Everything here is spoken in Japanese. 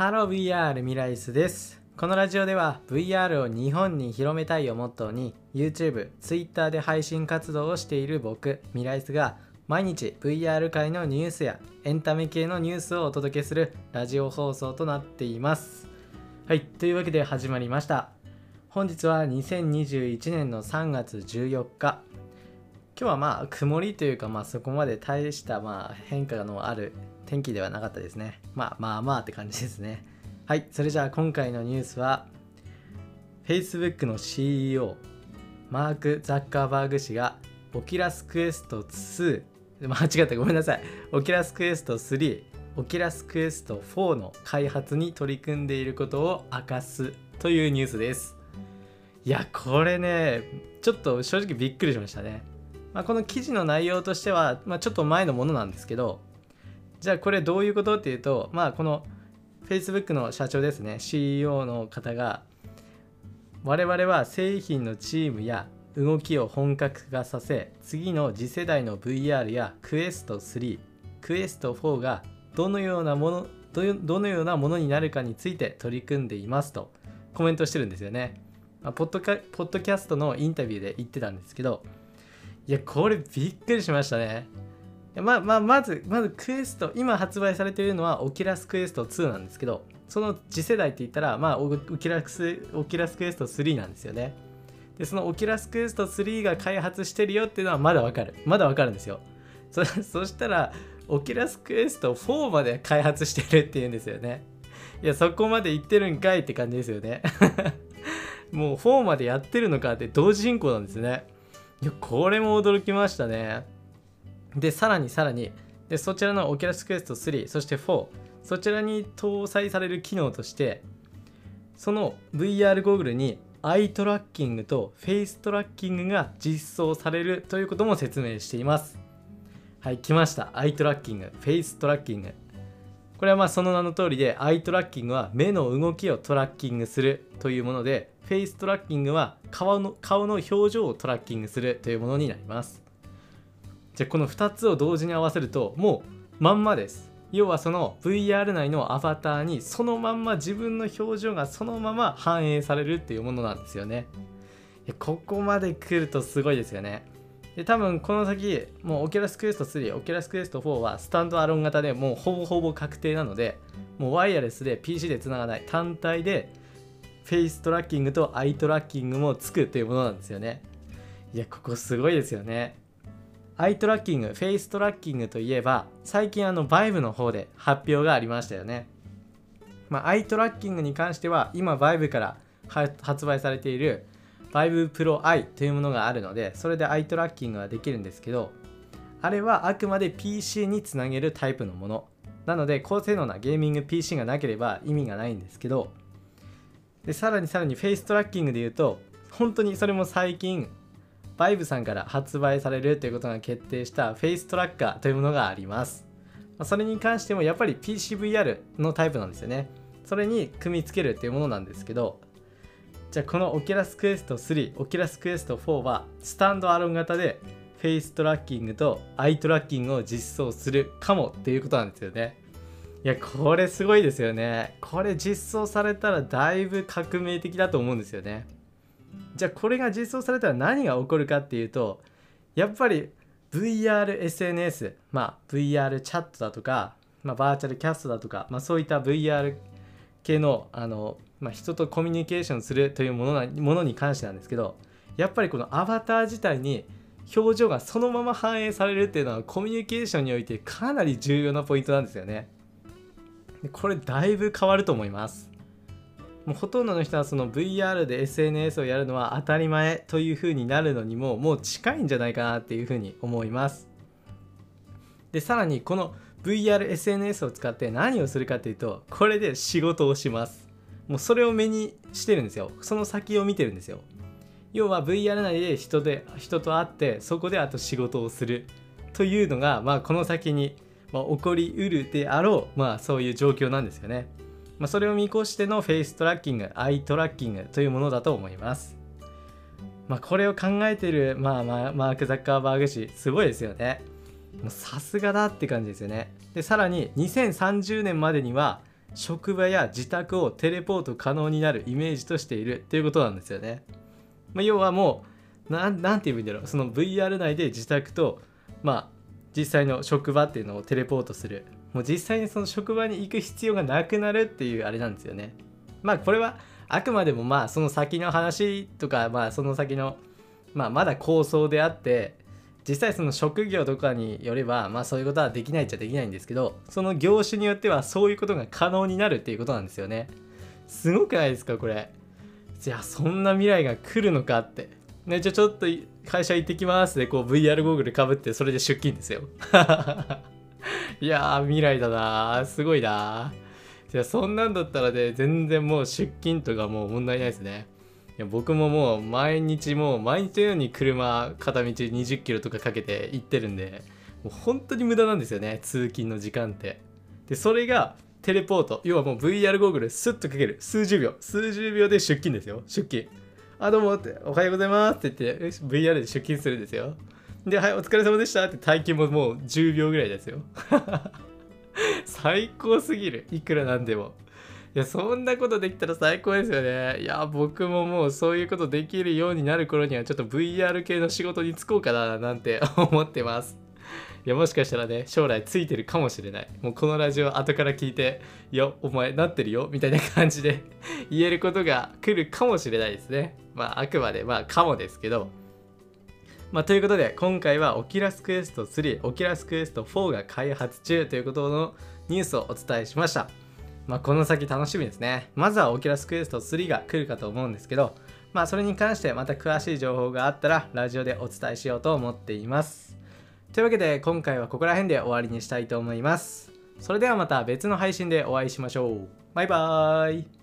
Hello VR ミライスです。このラジオでは VR を日本に広めたいをモットーに YouTube、Twitter で配信活動をしている僕、ミライスが毎日 VR 界のニュースやエンタメ系のニュースをお届けするラジオ放送となっています。はい、というわけで始まりました。本日は2021年の3月14日。今日はまあ曇りというかまあそこまで大したまあ変化のある天気ではなかったですね。まあまあまあって感じですね。はい、それじゃあ今回のニュースは Facebook の CEO マーク・ザッカーバーグ氏がオキラスクエスト2間違ったごめんなさいオキラスクエスト3オキラスクエスト4の開発に取り組んでいることを明かすというニュースですいやこれねちょっと正直びっくりしましたね、まあ、この記事の内容としては、まあ、ちょっと前のものなんですけどじゃあこれどういうことっていうとまあこの Facebook の社長ですね。CEO の方が我々は製品のチームや動きを本格化させ次の次世代の VR やクエスト3クエスト4がどのようなものどのようなものになるかについて取り組んでいますとコメントしてるんですよね、まあ、ポッドポッドキャストのインタビューで言ってたんですけどいやこれびっくりしましたね。まま、まず、まず Quest、今発売されているのは Oculus Quest 2なんですけど、その次世代って言ったら、まあ、 Oculus Oculus Quest 3なんですよね。で、その Oculus Quest 3が開発してるよっていうのはまだわかる。まだわかるんですよ。そ そしたら、 Oculus Quest 4まで開発してるっていうんですよね。いや、そこまで行ってるんかいって感じですよね。もう4までやってるのかって同時進行なんですね。いや、これも驚きましたね。で、さらにさらに、でそちらの Oculus Quest 3、そして4、そちらに搭載される機能として、その VR ゴーグルにアイトラッキングとフェイストラッキングが実装されるということも説明しています。はい、来ました。アイトラッキング、フェイストラッキング。これはまあその名の通りで、アイトラッキングは目の動きをトラッキングするというもので、フェイストラッキングは顔の顔の表情をトラッキングするというものになります。じゃこの2つを同時に合わせるともうまんまです。要はその VR 内のアバターにそのまんま自分の表情がそのまま反映されるっていうものなんですよね。ここまで来るとすごいですよね。で多分この先もう Oculus Quest 3 Oculus Quest 4はスタンドアロン型でもうほぼほぼ確定なのでもうワイヤレスで PC でつながない単体でフェイストラッキングとアイトラッキングもつくというものなんですよね。いやここすごいですよね。アイトラッキング、フェイストラッキングといえば、最近あの、 Vive の方で発表がありましたよね。まあ、アイトラッキングに関しては、今、 Vive から発売されている、 Vive Pro Eye というものがあるので、それでアイトラッキングができるんですけど、あれはあくまで PC につなげるタイプのもの。なので、高性能なゲーミング PC がなければ意味がないんですけど、で、さらにさらにフェイストラッキングで言うと、本当にそれも最近、 VIVE さんから発売されるということが決定したフェイストラッカーというものがあります。それに関してもやっぱり PCVR のタイプなんですよね。それに組み付けるっていうものなんですけど、じゃあこの Oculus Quest 3、Oculus Quest 4はスタンドアロン型でフェイストラッキングとアイトラッキングを実装するかもっていうことなんですよね。いや、これすごいですよね。これ実装されたらだいぶ革命的だと思うんですよね。じゃあこれが実装されたら何が起こるかっていうとやっぱり VRSNS まあ VR チャットだとか、まあ、バーチャルキャストだとか、まあ、そういった VR 系のあの、まあ、人とコミュニケーションするというものなものに関してなんですけどやっぱりこのアバター自体に表情がそのまま反映されるっていうのはコミュニケーションにおいてかなり重要なポイントなんですよね。これだいぶ変わると思います。もうほとんどの人はその VR で SNS をやるのは当たり前という風になるのにももう近いんじゃないかなっていう風に思います。でさらにこの VRSNS を使って何をするかっていうとこれで仕事をします。もうそれを目にしてるんですよ。その先を見てるんですよ。要は VR 内で人で人と会ってそこであと仕事をするというのが、まあ、この先に、まあ、起こりうるであろう、まあ、そういう状況なんですよね。まあ、それを見越してのフェイストラッキング、アイトラッキングというものだと思います。まあ、これを考えてる、まあ、まあ、マーク・ザッカーバーグ氏、すごいですよね。さすがだって感じですよね。で、さらに2030年までには職場や自宅をテレポート可能になるイメージとしているっていうことなんですよね。まあ、要はもうななんて言うんだろうその VR 内で自宅とまあ実際の職場っていうのをテレポートするもう実際にその職場に行く必要がなくなるっていうあれなんですよね。まあこれはあくまでもまあその先の話とかまあその先のまあまだ構想であって実際その職業とかによればまあそういうことはできないっちゃできないんですけどその業種によってはそういうことが可能になるっていうことなんですよね。すごくないですかこれ。じゃあそんな未来が来るのかって。ね、じゃあちょっと会社行ってきますでこう VR ゴーグルかぶってそれで出勤ですよ。いやー未来だなすごいなじゃあそんなんだったらね全然もう出勤とかもう問題ないですね。いや僕ももう毎日もう毎日のように車片道20キロとかかけて行ってるんでもう本当に無駄なんですよね通勤の時間って。でそれがテレポート要はもう VR ゴーグルスッとかける数十秒数十秒で出勤ですよ出勤あどうもっておはようございますって言って VR で出勤するんですよ。ではいお疲れ様でしたって待機ももう10秒ぐらいですよ。最高すぎる。いくらなんでも。いやそんなことできたら最高ですよね。いや僕ももうそういうことできるようになる頃にはちょっと VR 系の仕事に就こうかななんて 思ってます。いやもしかしたらね将来ついてるかもしれない。もうこのラジオ後から聞いて「いやお前なってるよ」みたいな感じで言えることが来るかもしれないですね。まああくまでまあかもですけど。まあ、ということで今回はオキラスクエスト3オキラスクエスト4が開発中ということのニュースをお伝えしましたまあ、この先楽しみですね。まずはオキラスクエスト3が来るかと思うんですけど、まあ、それに関してまた詳しい情報があったら、ラジオでお伝えしようと思っています。というわけで、今回はここら辺で終わりにしたいと思います。それではまた別の配信でお会いしましょう。バイバーイ。